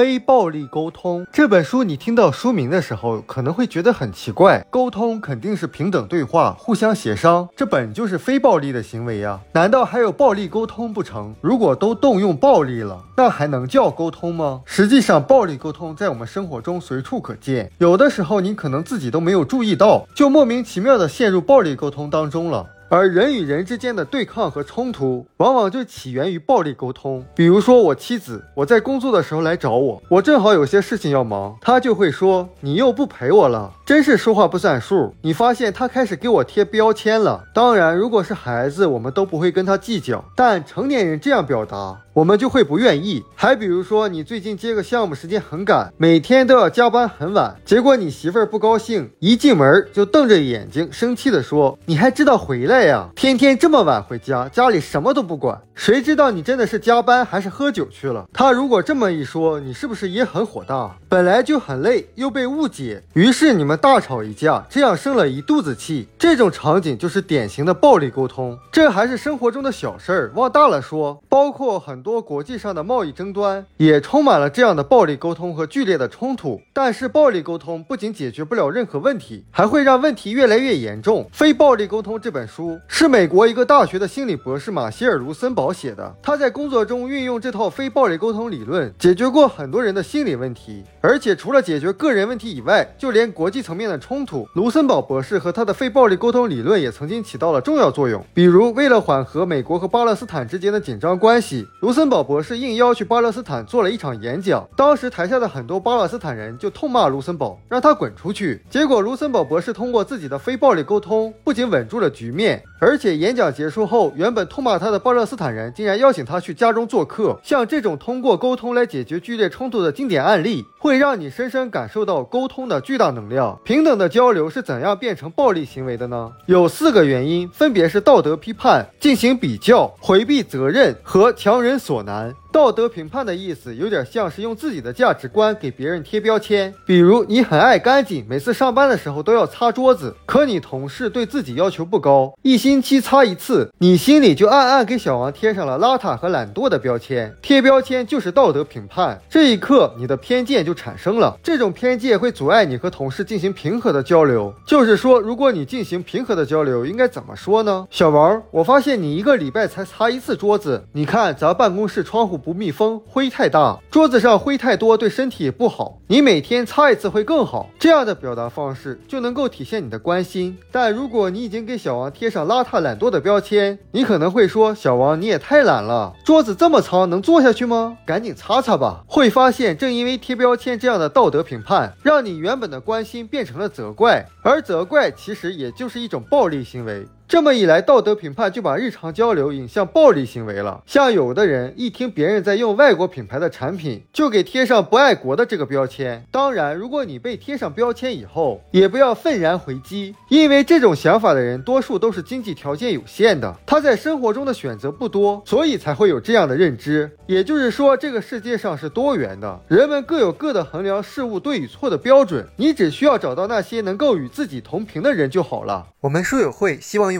非暴力沟通这本书，你听到书名的时候，可能会觉得很奇怪。沟通肯定是平等对话，互相协商，这本就是非暴力的行为呀。难道还有暴力沟通不成？如果都动用暴力了，那还能叫沟通吗？实际上，暴力沟通在我们生活中随处可见。有的时候，你可能自己都没有注意到，就莫名其妙的陷入暴力沟通当中了。而人与人之间的对抗和冲突，往往就起源于暴力沟通。比如说，我妻子，我在工作的时候来找我，我正好有些事情要忙，她就会说：“你又不陪我了。”真是说话不算数。你发现她开始给我贴标签了。当然，如果是孩子，我们都不会跟她计较，但成年人这样表达。我们就会不愿意。还比如说，你最近接个项目，时间很赶，每天都要加班很晚，结果你媳妇儿不高兴，一进门就瞪着眼睛，生气的说：“你还知道回来呀？天天这么晚回家，家里什么都不管。”谁知道你真的是加班还是喝酒去了？他如果这么一说，你是不是也很火大？本来就很累，又被误解，于是你们大吵一架，这样生了一肚子气。这种场景就是典型的暴力沟通。这还是生活中的小事儿，往大了说，包括很多国际上的贸易争端，也充满了这样的暴力沟通和剧烈的冲突。但是暴力沟通不仅解决不了任何问题，还会让问题越来越严重。《非暴力沟通》这本书是美国一个大学的心理博士马歇尔·卢森堡。写的，他在工作中运用这套非暴力沟通理论，解决过很多人的心理问题。而且除了解决个人问题以外，就连国际层面的冲突，卢森堡博士和他的非暴力沟通理论也曾经起到了重要作用。比如，为了缓和美国和巴勒斯坦之间的紧张关系，卢森堡博士应邀去巴勒斯坦做了一场演讲。当时台下的很多巴勒斯坦人就痛骂卢森堡，让他滚出去。结果，卢森堡博士通过自己的非暴力沟通，不仅稳住了局面，而且演讲结束后，原本痛骂他的巴勒斯坦人。竟然邀请他去家中做客，像这种通过沟通来解决剧烈冲突的经典案例，会让你深深感受到沟通的巨大能量。平等的交流是怎样变成暴力行为的呢？有四个原因，分别是道德批判、进行比较、回避责任和强人所难。道德评判的意思有点像是用自己的价值观给别人贴标签，比如你很爱干净，每次上班的时候都要擦桌子，可你同事对自己要求不高，一星期擦一次，你心里就暗暗给小王贴上了邋遢和懒惰的标签。贴标签就是道德评判，这一刻你的偏见就产生了，这种偏见会阻碍你和同事进行平和的交流。就是说，如果你进行平和的交流，应该怎么说呢？小王，我发现你一个礼拜才擦一次桌子，你看咱办公室窗户。不密封，灰太大，桌子上灰太多，对身体也不好。你每天擦一次会更好。这样的表达方式就能够体现你的关心。但如果你已经给小王贴上邋遢、懒惰的标签，你可能会说：“小王，你也太懒了，桌子这么脏，能坐下去吗？赶紧擦擦吧。”会发现，正因为贴标签这样的道德评判，让你原本的关心变成了责怪，而责怪其实也就是一种暴力行为。这么一来，道德评判就把日常交流引向暴力行为了。像有的人一听别人在用外国品牌的产品，就给贴上不爱国的这个标签。当然，如果你被贴上标签以后，也不要愤然回击，因为这种想法的人多数都是经济条件有限的，他在生活中的选择不多，所以才会有这样的认知。也就是说，这个世界上是多元的，人们各有各的衡量事物对与错的标准，你只需要找到那些能够与自己同频的人就好了。我们书友会希望用。